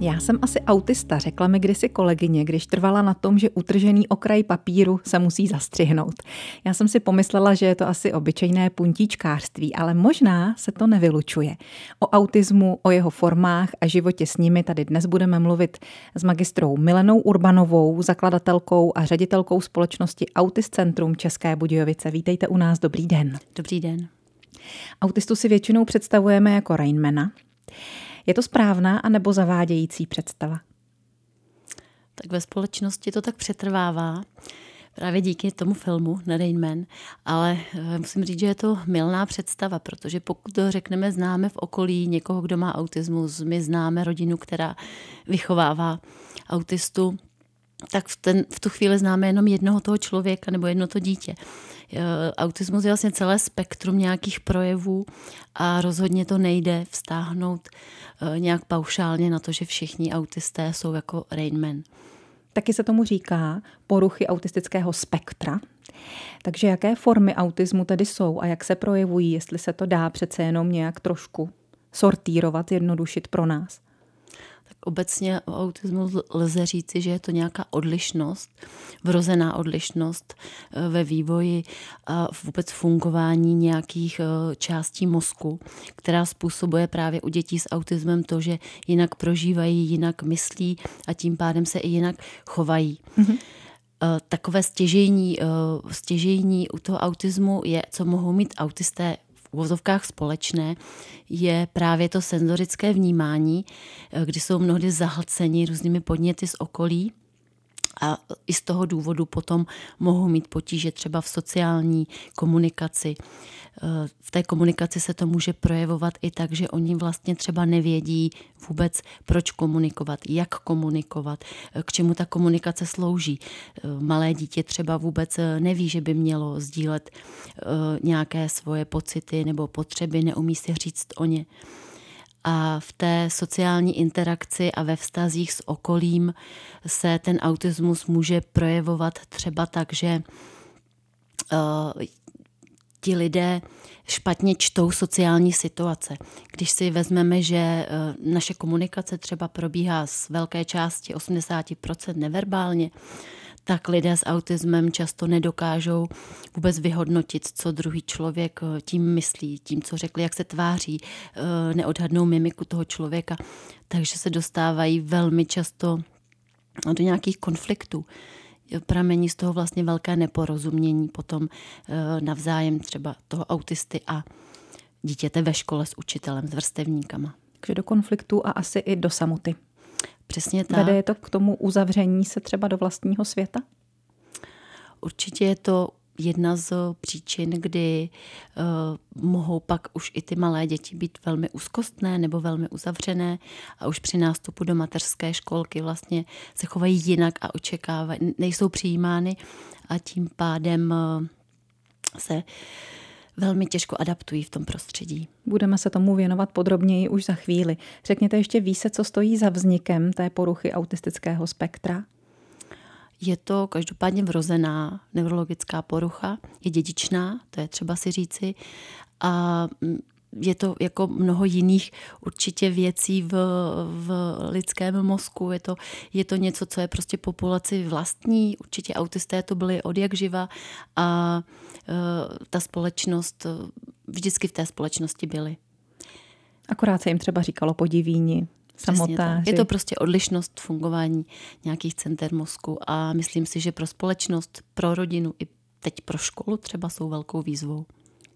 Já jsem asi autista, řekla mi kdysi kolegyně, když trvala na tom, že utržený okraj papíru se musí zastřihnout. Já jsem si pomyslela, že je to asi obyčejné puntíčkářství, ale možná se to nevylučuje. O autismu, o jeho formách a životě s nimi tady dnes budeme mluvit s magistrou Milenou Urbanovou, zakladatelkou a ředitelkou společnosti Autist Centrum České Budějovice. Vítejte u nás, dobrý den. Dobrý den. Autistu si většinou představujeme jako Rainmana. Je to správná anebo zavádějící představa? Tak ve společnosti to tak přetrvává právě díky tomu filmu na Man, ale eh, musím říct, že je to milná představa, protože pokud to řekneme, známe v okolí někoho, kdo má autismus, my známe rodinu, která vychovává autistu, tak v, ten, v tu chvíli známe jenom jednoho toho člověka nebo jedno to dítě. Eh, autismus je vlastně celé spektrum nějakých projevů a rozhodně to nejde vztáhnout eh, nějak paušálně na to, že všichni autisté jsou jako Rainman. Taky se tomu říká poruchy autistického spektra. Takže jaké formy autismu tedy jsou a jak se projevují, jestli se to dá přece jenom nějak trošku sortírovat, jednodušit pro nás? Obecně o autismu lze říci, že je to nějaká odlišnost, vrozená odlišnost eh, ve vývoji a vůbec fungování nějakých eh, částí mozku, která způsobuje právě u dětí s autismem to, že jinak prožívají, jinak myslí a tím pádem se i jinak chovají. Mm-hmm takové stěžení, stěžení u toho autismu je, co mohou mít autisté uvozovkách společné, je právě to senzorické vnímání, eh, kdy jsou mnohdy zahlceni různými podněty z okolí, a i z toho důvodu potom mohou mít potíže třeba v sociální komunikaci. Eh, v té komunikaci se to může projevovat i tak, že oni vlastně třeba nevědí vůbec, proč komunikovat, jak komunikovat, eh, k čemu ta komunikace slouží. Eh, malé dítě třeba vůbec neví, že by mělo sdílet nějaké svoje pocity nebo potřeby, neumí si říct o ně a v té sociální interakci a ve vztazích s okolím se ten autismus může projevovat třeba tak, že uh, ti lidé špatně čtou sociální situace. Když si vezmeme, že uh, naše komunikace třeba probíhá z velké části 80% neverbálně, tak lidé s autismem často nedokážou vůbec vyhodnotit, co druhý člověk eh, tím myslí, tím, co řekli, jak se tváří, eh, neodhadnou mimiku toho člověka. Takže se dostávají velmi často do nějakých konfliktů. Pramení z toho vlastně velké neporozumění potom eh, navzájem třeba toho autisty a dítěte ve škole s učitelem, s vrstevníkama. Takže do konfliktu a asi i do samoty. Přesně tak. Vede je to k tomu uzavření se třeba do vlastního světa? Určitě je to jedna z příčin, kdy uh, mohou pak už i ty malé děti být velmi úzkostné nebo velmi uzavřené a už při nástupu do mateřské školky vlastně se chovají jinak a očekávají, nejsou přijímány a tím pádem uh, se uh, velmi těžko adaptují v tom prostředí. Budeme se tomu věnovat podrobněji už za chvíli. Řekněte ještě více, co stojí za vznikem té poruchy autistického spektra? Je to každopádně vrozená neurologická porucha, je dědičná, to je třeba si říci, a je to jako mnoho jiných určitě věcí v, v lidském mozku. Je to, je to něco, co je prostě populaci vlastní. Určitě autisté to byli od jak živa a uh, ta společnost, vždycky v té společnosti byli. Akorát se jim třeba říkalo podivíni, samotáři. Je to prostě odlišnost fungování nějakých center mozku a myslím si, že pro společnost, pro rodinu i teď pro školu třeba jsou velkou výzvou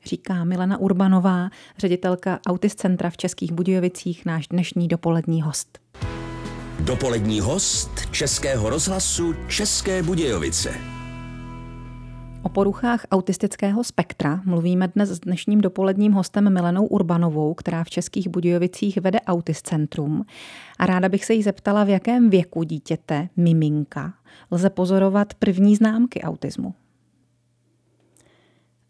říká Milena Urbanová, ředitelka Autist Centra v Českých Budějovicích, náš dnešní dopolední host. Dopolední host Českého rozhlasu České Budějovice. O poruchách autistického spektra mluvíme dnes s dnešním dopoledním hostem Milenou Urbanovou, která v Českých Budějovicích vede Autist Centrum. A ráda bych se jí zeptala, v jakém věku dítěte, miminka, lze pozorovat první známky autismu.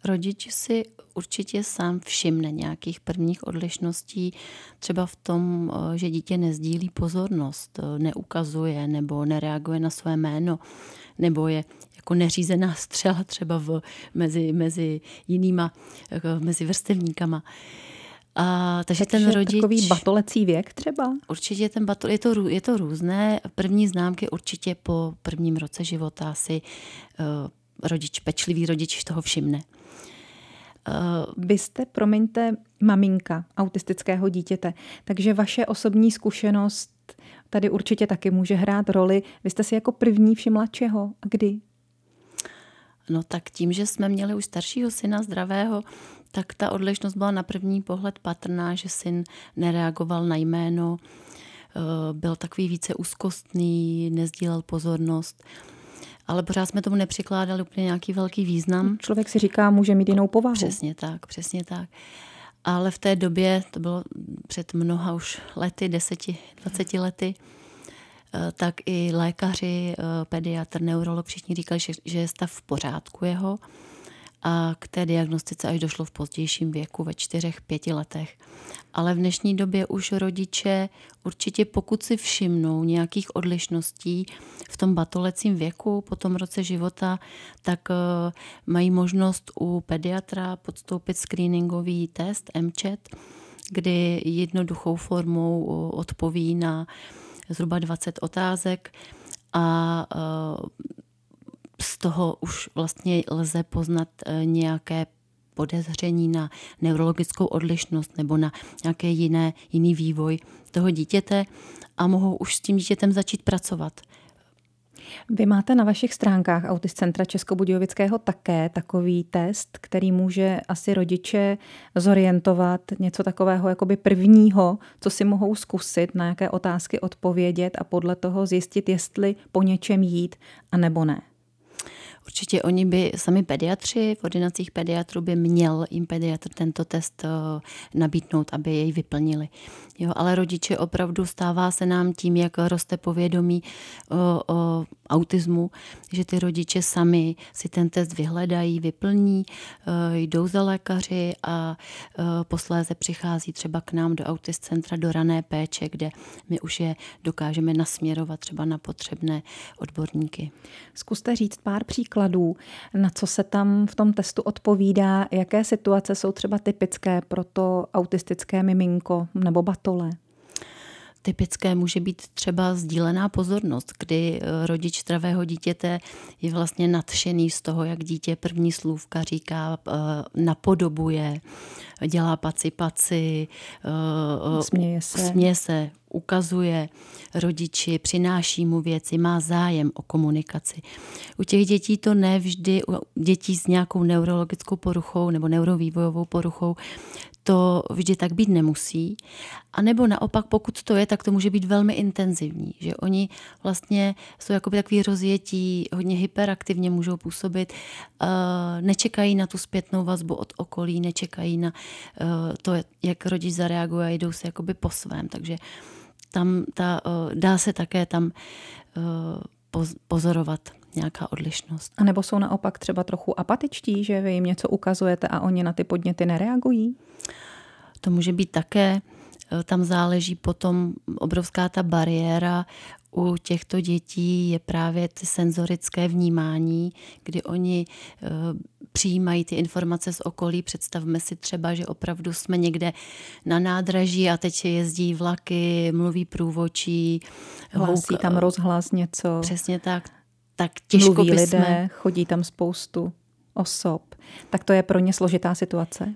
Rodič si určitě sám všimne nějakých prvních odlišností, třeba v tom, eh, že dítě nezdílí pozornost, eh, neukazuje nebo nereaguje na své jméno, nebo je jako neřízená střela třeba v, mezi, mezi jinýma, eh, mezi vrstevníkama. A, takže, takže ten rodič... takový batolecí věk třeba? Určitě ten batol, je to, je to různé. První známky určitě po prvním roce života si uh, rodič, pečlivý rodič toho všimne. Uh, Vy jste, promiňte, maminka autistického dítěte, takže vaše osobní zkušenost tady určitě taky může hrát roli. Vy jste si jako první všimla čeho a kdy? No tak tím, že jsme měli už staršího syna zdravého, tak ta odlišnost byla na první pohled patrná, že syn nereagoval na jméno, eh, byl takový více úzkostný, nezdílel pozornost ale pořád jsme tomu nepřikládali úplně nějaký velký význam. Člověk si říká, může mít jinou povahu. Přesně tak, přesně tak. Ale v té době, to bylo před mnoha už lety, deseti, dvaceti lety, eh, tak i lékaři, eh, pediatr, neurolog, všichni říkali, že je stav v pořádku jeho a k té diagnostice až došlo v pozdějším věku, ve čtyřech, pěti letech. Ale v dnešní době už rodiče určitě pokud si všimnou nějakých odlišností v tom batolecím věku po tom roce života, tak eh, mají možnost u pediatra podstoupit screeningový test MCHAT, kdy jednoduchou formou eh, odpoví na zhruba 20 otázek a eh, z toho už vlastně lze poznat eh, nějaké podezření na neurologickou odlišnost nebo na nějaké jiné, jiný vývoj toho dítěte a mohou už s tím dítětem začít pracovat. Vy máte na vašich stránkách Autist Centra Českobudějovického také takový test, který může asi rodiče zorientovat něco takového jakoby prvního, co si mohou zkusit, na jaké otázky odpovědět a podle toho zjistit, jestli po něčem jít a nebo ne. Určitě oni by, sami pediatři, v ordinacích pediatrů by měl jim pediatr tento test eh, nabídnout, aby jej vyplnili. Jo, ale rodiče opravdu stává se nám tím, jak roste povědomí o, o autismu, že ty rodiče sami si ten test vyhledají, vyplní, eh, jdou za lékaři a eh, posléze přichází třeba k nám do autist centra do rané péče, kde my už je dokážeme nasměrovat třeba na potřebné odborníky. Zkuste říct pár příkladů, na co se tam v tom testu odpovídá, jaké situace jsou třeba typické pro to autistické miminko nebo batole. Typické může být třeba sdílená pozornost, kdy eh, rodič zdravého dítěte je vlastně nadšený z toho, jak dítě první slůvka říká, eh, napodobuje, dělá paci paci, eh, směje se. směje se, ukazuje rodiči, přináší mu věci, má zájem o komunikaci. U těch dětí to nevždy, u dětí s nějakou neurologickou poruchou nebo neurovývojovou poruchou, to vždy tak být nemusí. A nebo naopak, pokud to je, tak to může být velmi intenzivní, že oni vlastně jsou jakoby takový rozjetí, hodně hyperaktivně můžou působit, nečekají na tu zpětnou vazbu od okolí, nečekají na to, jak rodič zareaguje a jdou se jakoby po svém. Takže tam ta, dá se také tam pozorovat nějaká odlišnost. A nebo jsou naopak třeba trochu apatičtí, že vy jim něco ukazujete a oni na ty podněty nereagují? To může být také. E, tam záleží potom obrovská ta bariéra u těchto dětí je právě ty senzorické vnímání, kdy oni e, přijímají ty informace z okolí. Představme si třeba, že opravdu jsme někde na nádraží a teď jezdí vlaky, mluví průvočí. Hlásí tam rozhlas něco. Přesně tak tak těžko Mluví bysme... lidé, chodí tam spoustu osob. Tak to je pro ně složitá situace?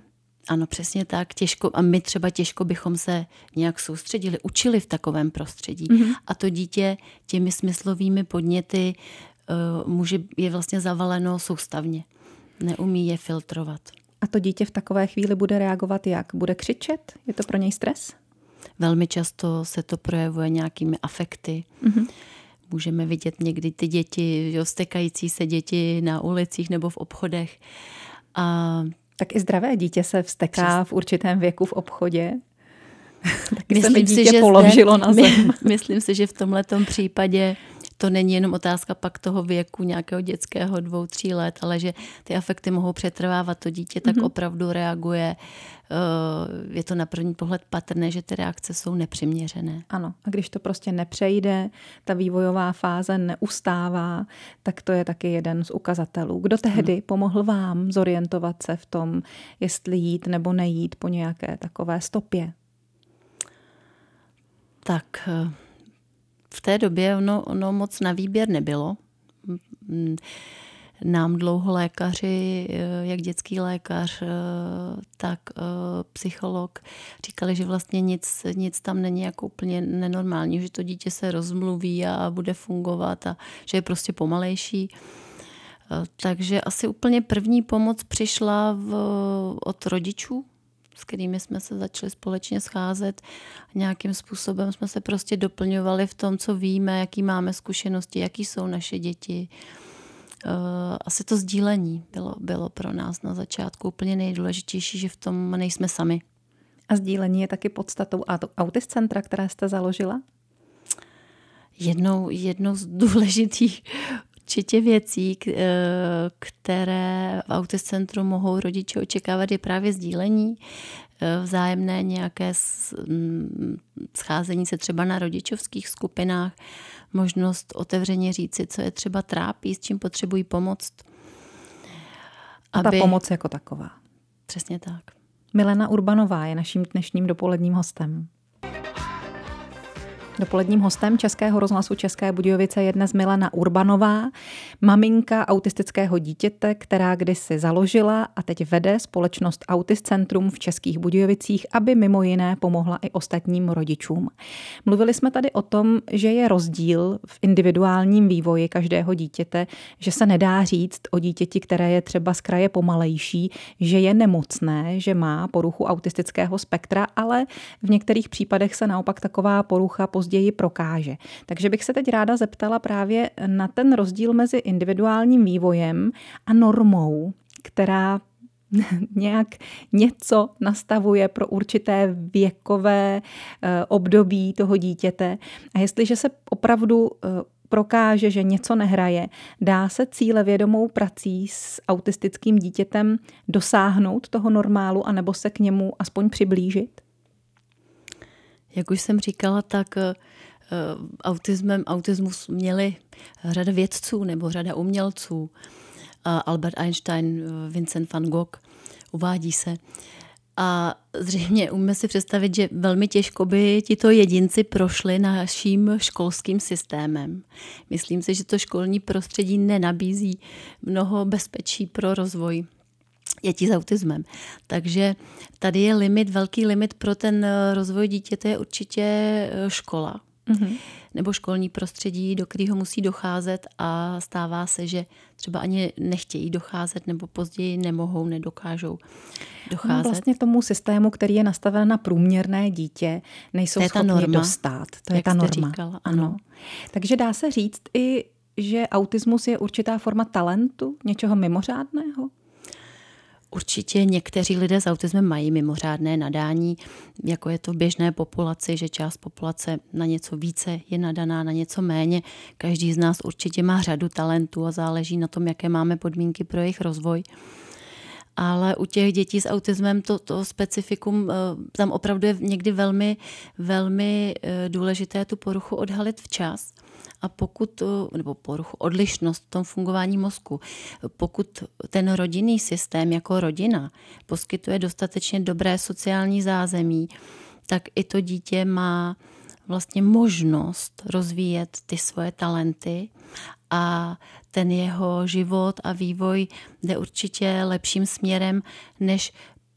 Ano, přesně tak. Těžko, a my třeba těžko bychom se nějak soustředili, učili v takovém prostředí. Mm-hmm. A to dítě těmi smyslovými podněty uh, může, je vlastně zavaleno soustavně. Neumí je filtrovat. A to dítě v takové chvíli bude reagovat jak? Bude křičet? Je to pro něj stres? Velmi často se to projevuje nějakými afekty. Mm-hmm můžeme vidět někdy ty děti, jo, stekající se děti na ulicích nebo v obchodech. A tak i zdravé dítě se vsteká v určitém věku v obchodě. Taky myslím se mi dítě si, že položilo zde, na zem. My, myslím si, že v tomhle případě to není jenom otázka pak toho věku nějakého dětského dvou, tří let, ale že ty afekty mohou přetrvávat. To dítě tak mm-hmm. opravdu reaguje. Eh, je to na první pohled patrné, že ty reakce jsou nepřiměřené. Ano, a když to prostě nepřejde, ta vývojová fáze neustává, tak to je taky jeden z ukazatelů. Kdo tehdy ano. pomohl vám zorientovat se v tom, jestli jít nebo nejít po nějaké takové stopě? Tak eh, té době ono, ono moc na výběr nebylo. Nám dlouho lékaři, eh, jak dětský lékař, eh, tak psycholog, říkali, že vlastně nic, nic tam není jako úplně nenormální, že to dítě se rozmluví a bude fungovat a že je prostě pomalejší. Takže asi úplně první pomoc přišla v, od rodičů, s kterými jsme se začali společně scházet. Nějakým způsobem jsme se prostě doplňovali v tom, co víme, jaký máme zkušenosti, jaký jsou naše děti. Eh, asi to sdílení bylo, bylo pro nás na začátku úplně nejdůležitější, že v tom nejsme sami. A sdílení je taky podstatou Autist centra, které jste založila? Jednou, jednou z důležitých určitě věcí, eh, které v Autist centru mohou rodiče očekávat, je právě sdílení, eh, vzájemné nějaké mm, scházení se třeba na rodičovských skupinách, možnost otevřeně říci, co je třeba trápí, s čím potřebují pomoct. A ta pomoc jako taková. Přesně tak. Milena Urbanová je naším dnešním dopoledním hostem. Dopoledním hostem Českého rozhlasu České Budějovice je dnes Milena Urbanová, maminka autistického dítěte, která kdysi založila a teď vede společnost Autist Centrum v Českých Budějovicích, aby mimo jiné pomohla i ostatním rodičům. Mluvili jsme tady o tom, že je rozdíl v individuálním vývoji každého dítěte, že se nedá říct o dítěti, které je třeba z kraje pomalejší, že je nemocné, že má poruchu autistického spektra, ale v některých případech se naopak taková porucha později prokáže. Takže bych se teď ráda zeptala právě na ten rozdíl mezi individuálním vývojem a normou, která nějak něco nastavuje pro určité věkové eh, období toho dítěte. A jestliže se opravdu eh, prokáže, že něco nehraje, dá se cíle vědomou prací s autistickým dítětem dosáhnout toho normálu, anebo se k němu aspoň přiblížit? Jak už jsem říkala, tak eh, autismem, autismus měli řada vědců nebo řada umělců. Albert Einstein, Vincent van Gogh, uvádí se. A zřejmě umíme si představit, že velmi těžko by tito jedinci prošli naším školským systémem. Myslím si, že to školní prostředí nenabízí mnoho bezpečí pro rozvoj dětí s autismem. Takže tady je limit, velký limit pro ten eh, rozvoj dítěte je určitě eh, škola. Mm-hmm. Nebo školní prostředí, do kterého musí docházet a stává se, že třeba ani nechtějí docházet nebo později nemohou, nedokážou docházet. No vlastně tomu systému, který je nastaven na průměrné dítě, nejsou to schopni norma, dostat. To je ta norma. Říkala, ano. ano. Takže dá se říct i, že autismus je určitá forma talentu, něčeho mimořádného? Určitě někteří lidé s autismem mají mimořádné nadání, jako je to v běžné populaci, že část populace na něco více je nadaná, na něco méně. Každý z nás určitě má řadu talentů a záleží na tom, jaké máme podmínky pro jejich rozvoj. Ale u těch dětí s autismem to, to specifikum, eh, tam opravdu je někdy velmi, velmi eh, důležité tu poruchu odhalit včas. A pokud, nebo poruchu, odlišnost v tom fungování mozku, pokud ten rodinný systém jako rodina poskytuje dostatečně dobré sociální zázemí, tak i to dítě má vlastně možnost rozvíjet ty svoje talenty a ten jeho život a vývoj jde určitě lepším směrem, než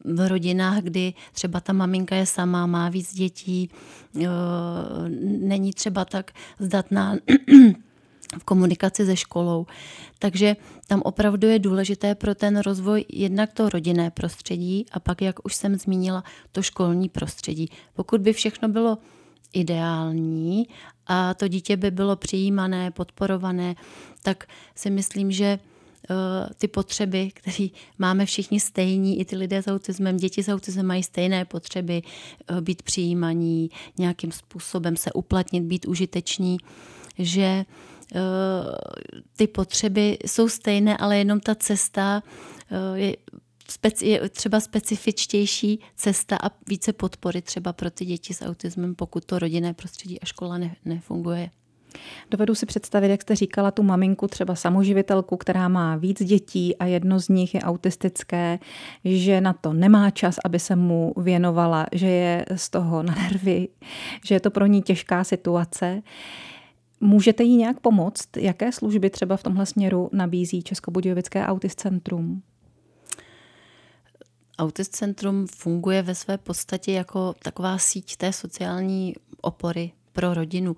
v rodinách, kdy třeba ta maminka je sama, má víc dětí, eh, není třeba tak zdatná v komunikaci se školou. Takže tam opravdu je důležité pro ten rozvoj jednak to rodinné prostředí a pak, jak už jsem zmínila, to školní prostředí. Pokud by všechno bylo ideální a to dítě by bylo přijímané, podporované, tak si myslím, že Eh, ty potřeby, které máme všichni stejní, i ty lidé s autismem, děti s autismem mají stejné potřeby, eh, být přijímaní, nějakým způsobem se uplatnit, být užiteční, že ty potřeby jsou stejné, ale jenom ta cesta je je třeba specifičtější cesta a více podpory třeba pro ty děti s autismem, pokud to rodinné prostředí a škola ne, nefunguje. Dovedu si představit, jak jste říkala, tu maminku, třeba samoživitelku, která má víc dětí a jedno z nich je autistické, že na to nemá čas, aby se mu věnovala, že je z toho na nervy, že je to pro ní těžká situace. Můžete jí nějak pomoct? Jaké služby třeba v tomhle směru nabízí Českobudějovické autist Autist Centrum funguje ve své podstatě jako taková síť té sociální opory pro rodinu.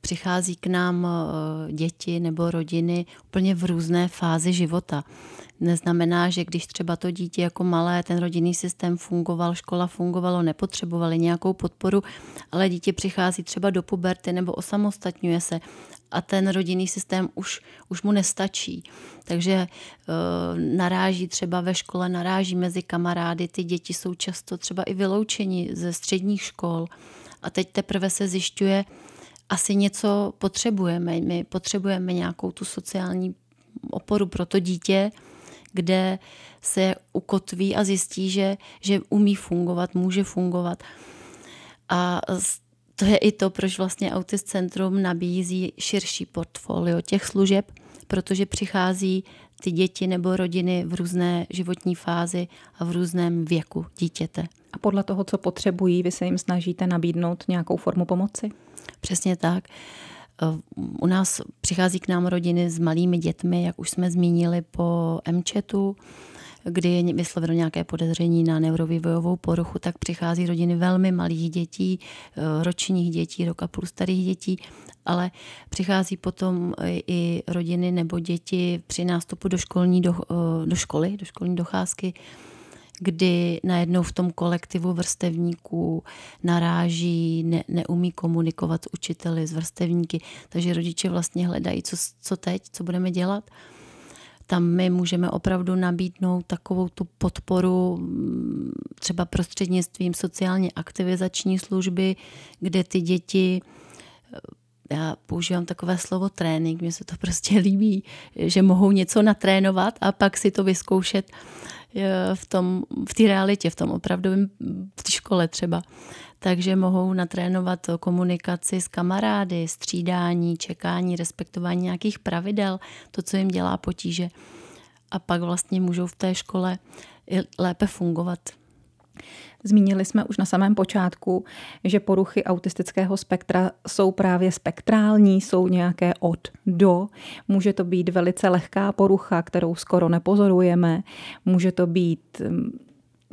Přichází k nám eh, děti nebo rodiny úplně v různé fázi života. Neznamená, že když třeba to dítě jako malé, ten rodinný systém fungoval, škola fungovalo, nepotřebovali nějakou podporu, ale dítě přichází třeba do puberty nebo osamostatňuje se a ten rodinný systém už, už mu nestačí. Takže e, naráží třeba ve škole, naráží mezi kamarády, ty děti jsou často třeba i vyloučeni ze středních škol a teď teprve se zjišťuje, asi něco potřebujeme. My potřebujeme nějakou tu sociální oporu pro to dítě, kde se ukotví a zjistí, že, že umí fungovat, může fungovat. A to je i to, proč vlastně Autist Centrum nabízí širší portfolio těch služeb, protože přichází ty děti nebo rodiny v různé životní fázi a v různém věku dítěte. A podle toho, co potřebují, vy se jim snažíte nabídnout nějakou formu pomoci? Přesně tak. U nás přichází k nám rodiny s malými dětmi, jak už jsme zmínili po MČETu, kdy je vysloveno nějaké podezření na neurovývojovou poruchu, tak přichází rodiny velmi malých dětí, eh, ročních dětí, roka půl starých dětí, ale přichází potom i rodiny nebo děti při nástupu do, školní, do, eh, do školy, do školní docházky, kdy najednou v tom kolektivu vrstevníků naráží, ne, neumí komunikovat s učiteli, s vrstevníky, takže rodiče vlastně hledají, co, co teď, co budeme dělat tam my můžeme opravdu nabídnout takovou tu podporu mm, třeba prostřednictvím sociálně aktivizační služby, kde ty děti eh, já používám takové slovo trénink, mně se to prostě líbí, že mohou něco natrénovat a pak si to vyzkoušet eh, v tom, v té realitě, v tom opravdovém, v té škole třeba. Takže mohou natrénovat komunikaci s kamarády, střídání, čekání, respektování nějakých pravidel, to, co jim dělá potíže. A pak vlastně můžou v té škole lépe fungovat. Zmínili jsme už na samém počátku, že poruchy autistického spektra jsou právě spektrální, jsou nějaké od do. Může to být velice lehká porucha, kterou skoro nepozorujeme. Může to být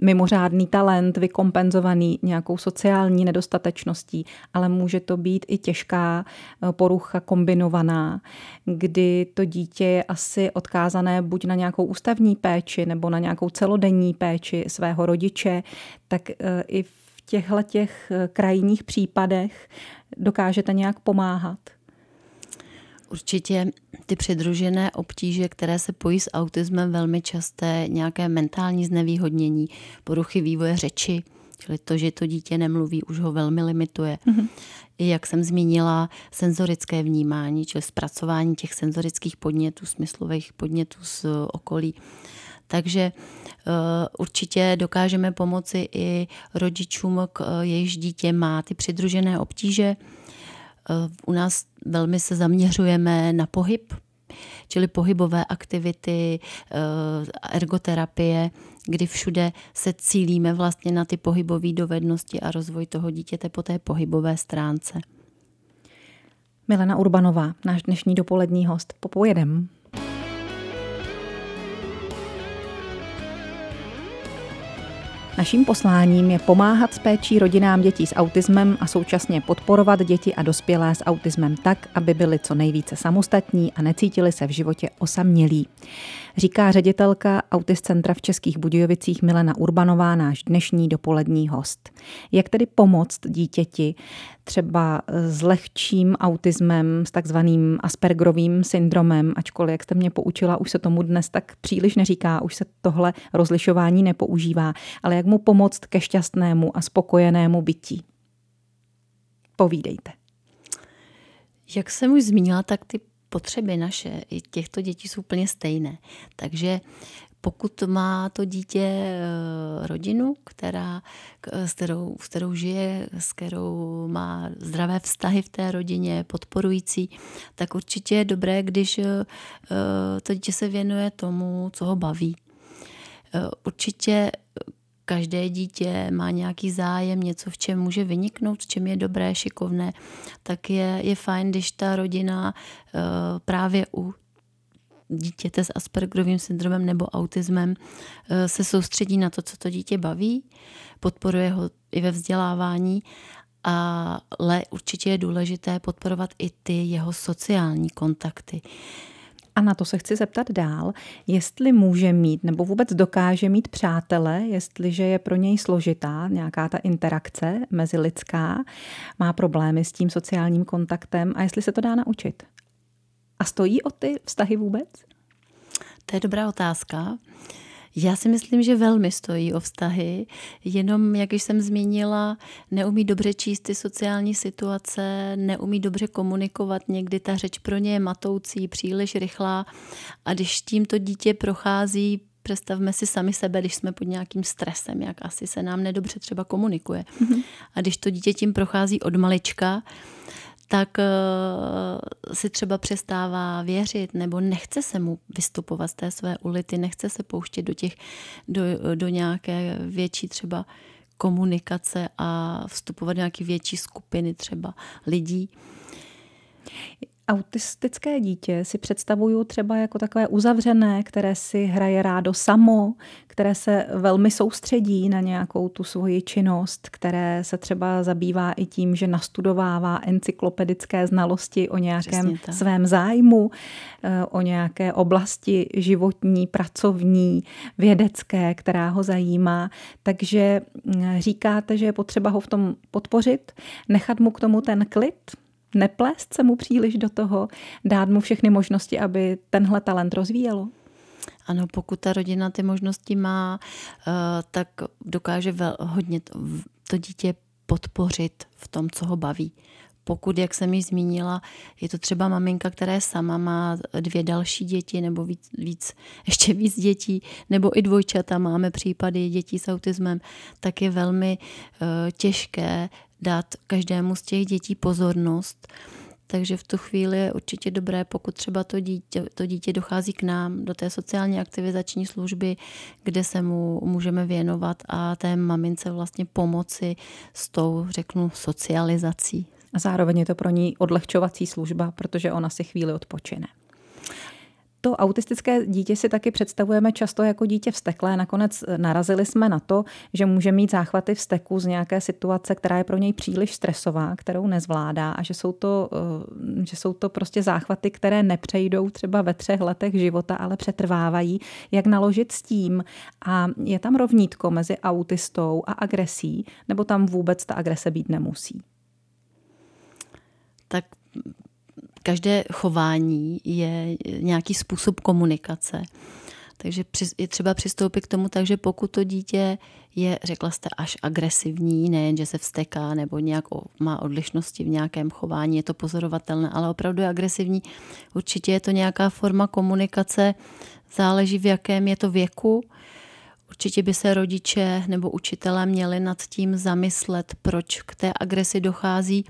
mimořádný talent vykompenzovaný nějakou sociální nedostatečností, ale může to být i těžká eh, porucha kombinovaná, kdy to dítě je asi odkázané buď na nějakou ústavní péči nebo na nějakou celodenní péči svého rodiče, tak eh, i v těchto těch eh, krajních případech dokážete nějak pomáhat. Určitě ty přidružené obtíže, které se pojí s autismem, velmi časté, nějaké mentální znevýhodnění, poruchy vývoje řeči, čili to, že to dítě nemluví, už ho velmi limituje. Mm-hmm. I jak jsem zmínila, senzorické vnímání, čili zpracování těch senzorických podnětů, smyslových podnětů z okolí. Takže uh, určitě dokážeme pomoci i rodičům, k, uh, jejichž dítě má ty přidružené obtíže, u nás velmi se zaměřujeme na pohyb, čili pohybové aktivity, eh, ergoterapie, kdy všude se cílíme vlastně na ty pohybové dovednosti a rozvoj toho dítěte po té pohybové stránce. Milena Urbanová, náš dnešní dopolední host. Popojedem. Naším posláním je pomáhat s péčí rodinám dětí s autismem a současně podporovat děti a dospělé s autismem tak, aby byli co nejvíce samostatní a necítili se v životě osamělí říká ředitelka Autist Centra v Českých Budějovicích Milena Urbanová, náš dnešní dopolední host. Jak tedy pomoct dítěti třeba s lehčím autismem, s takzvaným Aspergerovým syndromem, ačkoliv, jak jste mě poučila, už se tomu dnes tak příliš neříká, už se tohle rozlišování nepoužívá, ale jak mu pomoct ke šťastnému a spokojenému bytí? Povídejte. Jak jsem už zmínila, tak ty potřeby naše i těchto dětí jsou úplně stejné. Takže pokud má to dítě eh, rodinu, která, s, kterou, s kterou žije, s kterou má zdravé vztahy v té rodině, podporující, tak určitě je dobré, když eh, to dítě se věnuje tomu, co ho baví. Eh, určitě každé dítě má nějaký zájem, něco, v čem může vyniknout, v čem je dobré, šikovné, tak je, je fajn, když ta rodina právě u dítěte s Aspergerovým syndromem nebo autismem eh, se soustředí na to, co to dítě baví, podporuje ho i ve vzdělávání, ale určitě je důležité podporovat i ty jeho sociální kontakty. A na to se chci zeptat dál, jestli může mít nebo vůbec dokáže mít přátele, jestliže je pro něj složitá nějaká ta interakce mezilidská, má problémy s tím sociálním kontaktem a jestli se to dá naučit. A stojí o ty vztahy vůbec? To je dobrá otázka. Já si myslím, že velmi stojí o vztahy, jenom, jak už jsem zmínila, neumí dobře číst ty sociální situace, neumí dobře komunikovat, někdy ta řeč pro ně je matoucí, příliš rychlá a když tímto dítě prochází představme si sami sebe, když jsme pod nějakým stresem, jak asi se nám nedobře třeba komunikuje. Mm-hmm. A když to dítě tím prochází od malička, tak uh, si třeba přestává věřit nebo nechce se mu vystupovat z té své ulity, nechce se pouštět do těch, do, do nějaké větší třeba komunikace a vstupovat do nějaké větší skupiny třeba lidí autistické dítě si představuju třeba jako takové uzavřené, které si hraje rádo samo, které se velmi soustředí na nějakou tu svoji činnost, které se třeba zabývá i tím, že nastudovává encyklopedické znalosti o nějakém svém zájmu, eh, o nějaké oblasti životní, pracovní, vědecké, která ho zajímá. Takže mm, říkáte, že je potřeba ho v tom podpořit, nechat mu k tomu ten klid, neplést se mu příliš do toho, dát mu všechny možnosti, aby tenhle talent rozvíjelo? Ano, pokud ta rodina ty možnosti má, eh, tak dokáže hodně to dítě podpořit v tom, co ho baví. Pokud, jak jsem ji zmínila, je to třeba maminka, která sama má dvě další děti nebo víc, víc, ještě víc dětí, nebo i dvojčata, máme případy dětí s autismem, tak je velmi uh, těžké dát každému z těch dětí pozornost. Takže v tu chvíli je určitě dobré, pokud třeba to dítě, to dítě dochází k nám do té sociální aktivizační služby, kde se mu můžeme věnovat a té mamince vlastně pomoci s tou, řeknu, socializací. A zároveň je to pro ní odlehčovací služba, protože ona si chvíli odpočine. To autistické dítě si taky představujeme často jako dítě vsteklé. Nakonec eh, narazili jsme na to, že může mít záchvaty vzteku z nějaké situace, která je pro něj příliš stresová, kterou nezvládá a že jsou to, eh, že jsou to prostě záchvaty, které nepřejdou třeba ve třech letech života, ale přetrvávají. Jak naložit s tím? A je tam rovnítko mezi autistou a agresí, nebo tam vůbec ta agrese být nemusí? Tak každé chování je nějaký způsob komunikace. Takže je třeba přistoupit k tomu tak, že pokud to dítě je, řekla jste, až agresivní, nejen, že se vsteká nebo nějak má odlišnosti v nějakém chování, je to pozorovatelné, ale opravdu je agresivní, určitě je to nějaká forma komunikace, záleží v jakém je to věku. Určitě by se rodiče nebo učitelé měli nad tím zamyslet, proč k té agresi dochází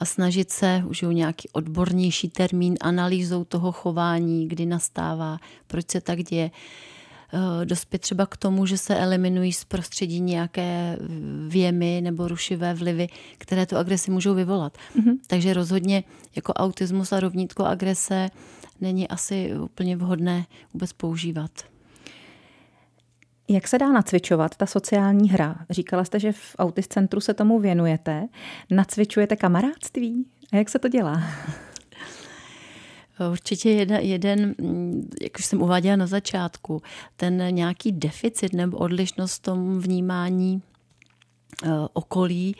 a snažit se, užiju nějaký odbornější termín, analýzou toho chování, kdy nastává, proč se tak děje, eh, dospět třeba k tomu, že se eliminují z prostředí nějaké věmy nebo rušivé vlivy, které tu agresi můžou vyvolat. Mm-hmm. Takže rozhodně jako autismus a rovnítko agrese není asi úplně vhodné vůbec používat. Jak se dá nacvičovat ta sociální hra? Říkala jste, že v Autist centru se tomu věnujete. Nacvičujete kamarádství? A jak se to dělá? Určitě jeden, jeden, jak už jsem uváděla na začátku, ten nějaký deficit nebo odlišnost v tom vnímání eh, okolí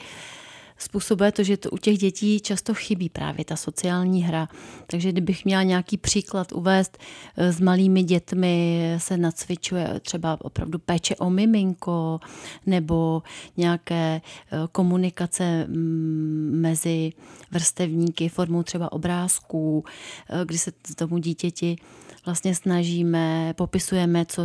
způsobuje to, že to u těch dětí často chybí právě ta sociální hra. Takže kdybych měla nějaký příklad uvést, eh, s malými dětmi se nacvičuje třeba opravdu péče o miminko nebo nějaké eh, komunikace mm, mezi vrstevníky formou třeba obrázků, eh, kdy se tomu dítěti vlastně snažíme, popisujeme, co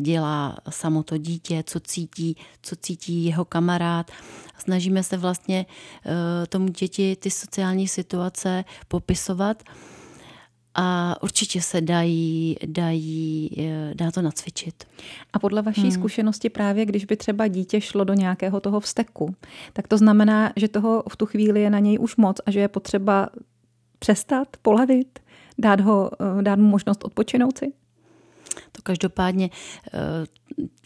dělá samo to dítě, co cítí, co cítí jeho kamarád. Snažíme se vlastně tomu děti ty sociální situace popisovat a určitě se dají, dají, eh, dá to nacvičit. A podle vaší hmm. zkušenosti právě, když by třeba dítě šlo do nějakého toho vzteku, tak to znamená, že toho v tu chvíli je na něj už moc a že je potřeba přestat, polevit, dát, ho, eh, dát mu možnost odpočinout si? To každopádně eh,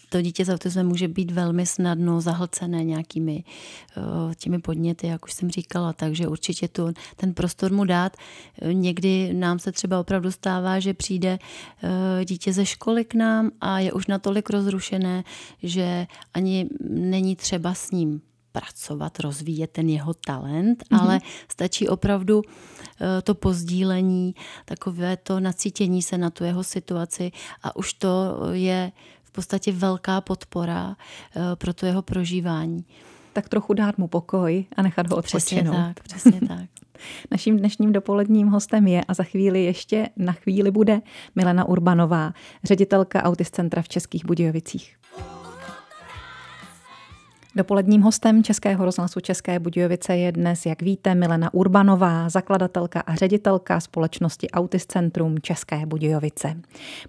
to dítě s autismem může být velmi snadno zahlcené nějakými uh, těmi podněty, jak už jsem říkala, takže určitě tu, ten prostor mu dát. Někdy nám se třeba opravdu stává, že přijde dítě ze školy k nám a je už natolik rozrušené, že ani není třeba s ním pracovat, rozvíjet ten jeho talent, mm-hmm. ale stačí opravdu eh, to pozdílení, takové to nacítění se na tu jeho situaci a už to je podstatě velká podpora eh, pro to jeho prožívání. Tak trochu dát mu pokoj a nechat ho odpočinout. Přesně tak, přesně tak. Naším dnešním dopoledním hostem je a za chvíli ještě na chvíli bude Milena Urbanová, ředitelka Autist Centra v Českých Budějovicích. Dopoledním hostem Českého rozhlasu České Budějovice je dnes, jak víte, Milena Urbanová, zakladatelka a ředitelka společnosti Autist Centrum České Budějovice.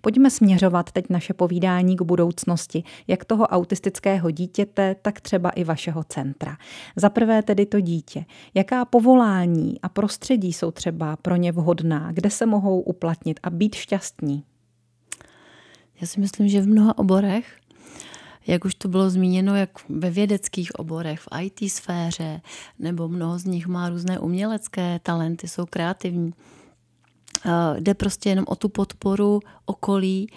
Pojďme směřovat teď naše povídání k budoucnosti, jak toho autistického dítěte, tak třeba i vašeho centra. Za prvé tedy to dítě. Jaká povolání a prostředí jsou třeba pro ně vhodná, kde se mohou uplatnit a být šťastní? Já si myslím, že v mnoha oborech jak už to bylo zmíněno, jak ve vědeckých oborech, v IT sféře, nebo mnoho z nich má různé umělecké talenty, jsou kreativní. Jde prostě jenom o tu podporu okolí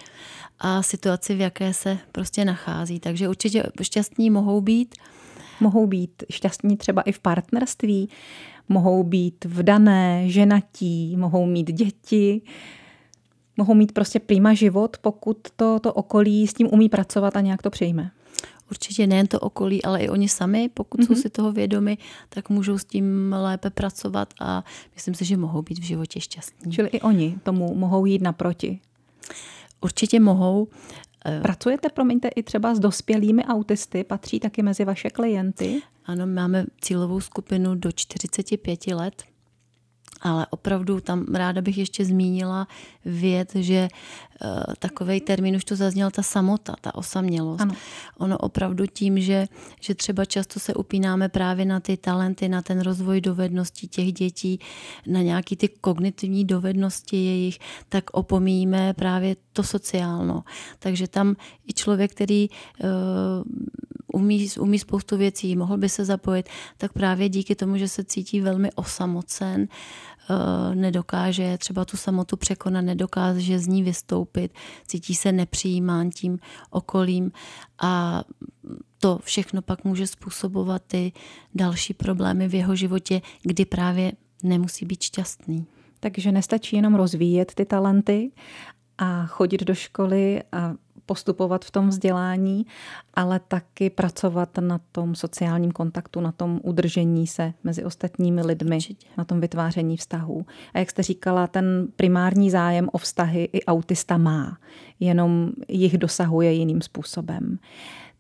a situaci, v jaké se prostě nachází. Takže určitě šťastní mohou být. Mohou být šťastní třeba i v partnerství, mohou být vdané, ženatí, mohou mít děti mohou mít prostě prima život, pokud to, to okolí s tím umí pracovat a nějak to přijme. Určitě nejen to okolí, ale i oni sami, pokud mm-hmm. jsou mhm. si toho vědomi, tak můžou s tím lépe pracovat a myslím si, že mohou být v životě šťastní. Čili i oni tomu mohou jít naproti. Určitě mohou. Eh, Pracujete, promiňte, i třeba s dospělými autisty? Patří taky mezi vaše klienty? Ano, máme cílovou skupinu do 45 let ale opravdu tam ráda bych ještě zmínila věc, že uh, takový termín už to zazněl, ta samota, ta osamělost. Ano. Ono opravdu tím, že, že třeba často se upínáme právě na ty talenty, na ten rozvoj dovedností těch dětí, na nějaký ty kognitivní dovednosti jejich, tak opomíjíme právě to sociálno. Takže tam i člověk, který uh, umí, umí spoustu věcí, mohl by se zapojit, tak právě díky tomu, že se cítí velmi osamocen, Eh, nedokáže třeba tu samotu překonat, nedokáže z ní vystoupit, cítí se nepřijímán tím okolím a to všechno pak může způsobovat ty další problémy v jeho životě, kdy právě nemusí být šťastný. Takže nestačí jenom rozvíjet ty talenty a chodit do školy a postupovat v tom vzdělání, ale taky pracovat na tom sociálním kontaktu, na tom udržení se mezi ostatními lidmi, Určitě. na tom vytváření vztahů. A jak jste říkala, ten primární zájem o vztahy i autista má, jenom jich dosahuje jiným způsobem.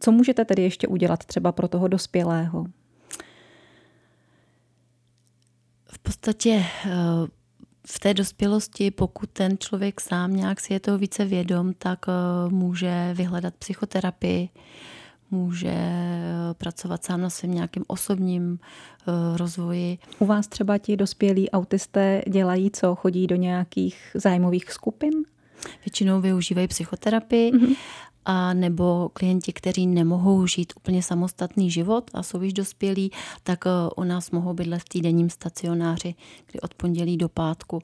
Co můžete tedy ještě udělat třeba pro toho dospělého? V podstatě eh, v té dospělosti, pokud ten člověk sám nějak si je toho více vědom, tak eh, může vyhledat psychoterapii, může eh, pracovat sám na svém nějakém osobním eh, rozvoji. U vás třeba ti dospělí autisté dělají co? Chodí do nějakých zájmových skupin? Většinou využívají psychoterapii mm-hmm. A nebo klienti, kteří nemohou žít úplně samostatný život a jsou již dospělí, tak eh, u nás mohou bydlet v týdenním stacionáři, kdy od pondělí do pátku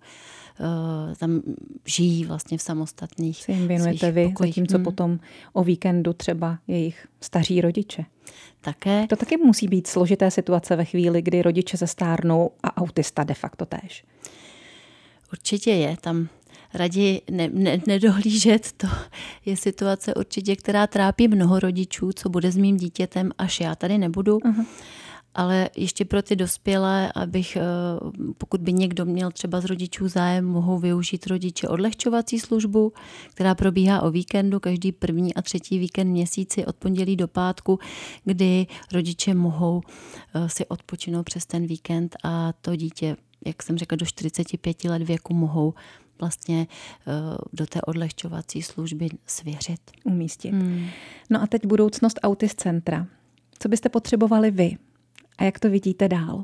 eh, tam žijí vlastně v samostatných Si jim věnujete vy, pokojích. zatímco hmm. potom o víkendu třeba jejich staří rodiče. Také. To taky musí být složité situace ve chvíli, kdy rodiče se stárnou a autista de facto též. Určitě je tam raději ne, ne, nedohlížet, to je situace určitě, která trápí mnoho rodičů, co bude s mým dítětem, až já tady nebudu. Uh-huh. Ale ještě pro ty dospělé, abych, eh, pokud by někdo měl třeba z rodičů zájem, mohou využít rodiče odlehčovací službu, která probíhá o víkendu, každý první a třetí víkend měsíci od pondělí do pátku, kdy rodiče mohou eh, si odpočinout přes ten víkend a to dítě, jak jsem řekla, do 45 let věku mohou vlastně eh, do té odlehčovací služby svěřit. Umístit. Hmm. No a teď budoucnost Autist centra. Co byste potřebovali vy? A jak to vidíte dál?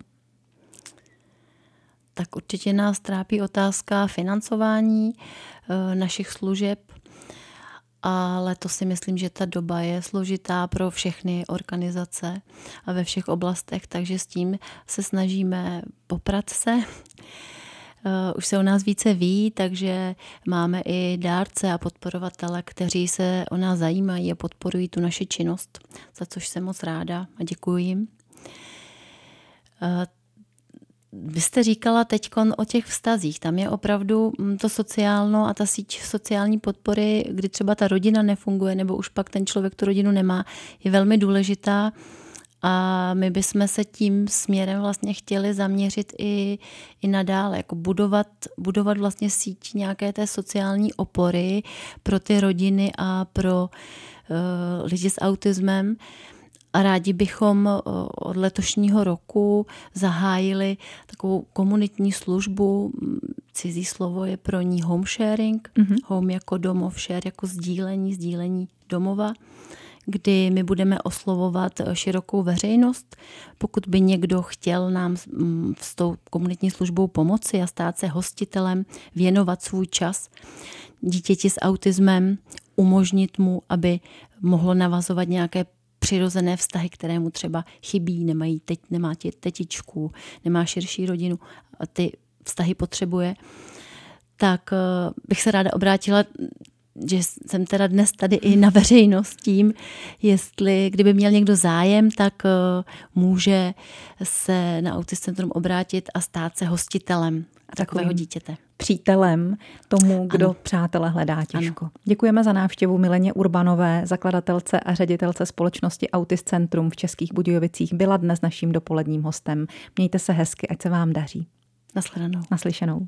Tak určitě nás trápí otázka financování eh, našich služeb, ale to si myslím, že ta doba je složitá pro všechny organizace a ve všech oblastech, takže s tím se snažíme poprat se. Uh, už se o nás více ví, takže máme i dárce a podporovatele, kteří se o nás zajímají a podporují tu naši činnost, za což jsem moc ráda a děkuji jim. Uh, vy jste říkala teď o těch vztazích. Tam je opravdu mm, to sociálno a ta síť sociální podpory, kdy třeba ta rodina nefunguje, nebo už pak ten člověk tu rodinu nemá, je velmi důležitá. A my bychom se tím směrem vlastně chtěli zaměřit i, i nadále, jako budovat, budovat vlastně síť nějaké té sociální opory pro ty rodiny a pro uh, lidi s autismem. A rádi bychom uh, od letošního roku zahájili takovou komunitní službu, cizí slovo je pro ní home sharing, mm-hmm. home jako domov, share jako sdílení, sdílení domova kdy my budeme oslovovat širokou veřejnost. Pokud by někdo chtěl nám s tou komunitní službou pomoci a stát se hostitelem, věnovat svůj čas dítěti s autismem, umožnit mu, aby mohlo navazovat nějaké přirozené vztahy, které mu třeba chybí, nemají teď, nemá tě tetičku, nemá širší rodinu a ty vztahy potřebuje, tak eh, bych se ráda obrátila že jsem teda dnes tady i na veřejnost tím, jestli, kdyby měl někdo zájem, tak uh, může se na Autist Centrum obrátit a stát se hostitelem takového dítěte. Přítelem tomu, kdo ano. přátele hledá těžko. Ano. Děkujeme za návštěvu Mileně Urbanové, zakladatelce a ředitelce společnosti Autist Centrum v Českých Budějovicích. Byla dnes naším dopoledním hostem. Mějte se hezky, ať se vám daří. Naslyšenou. Naslyšenou.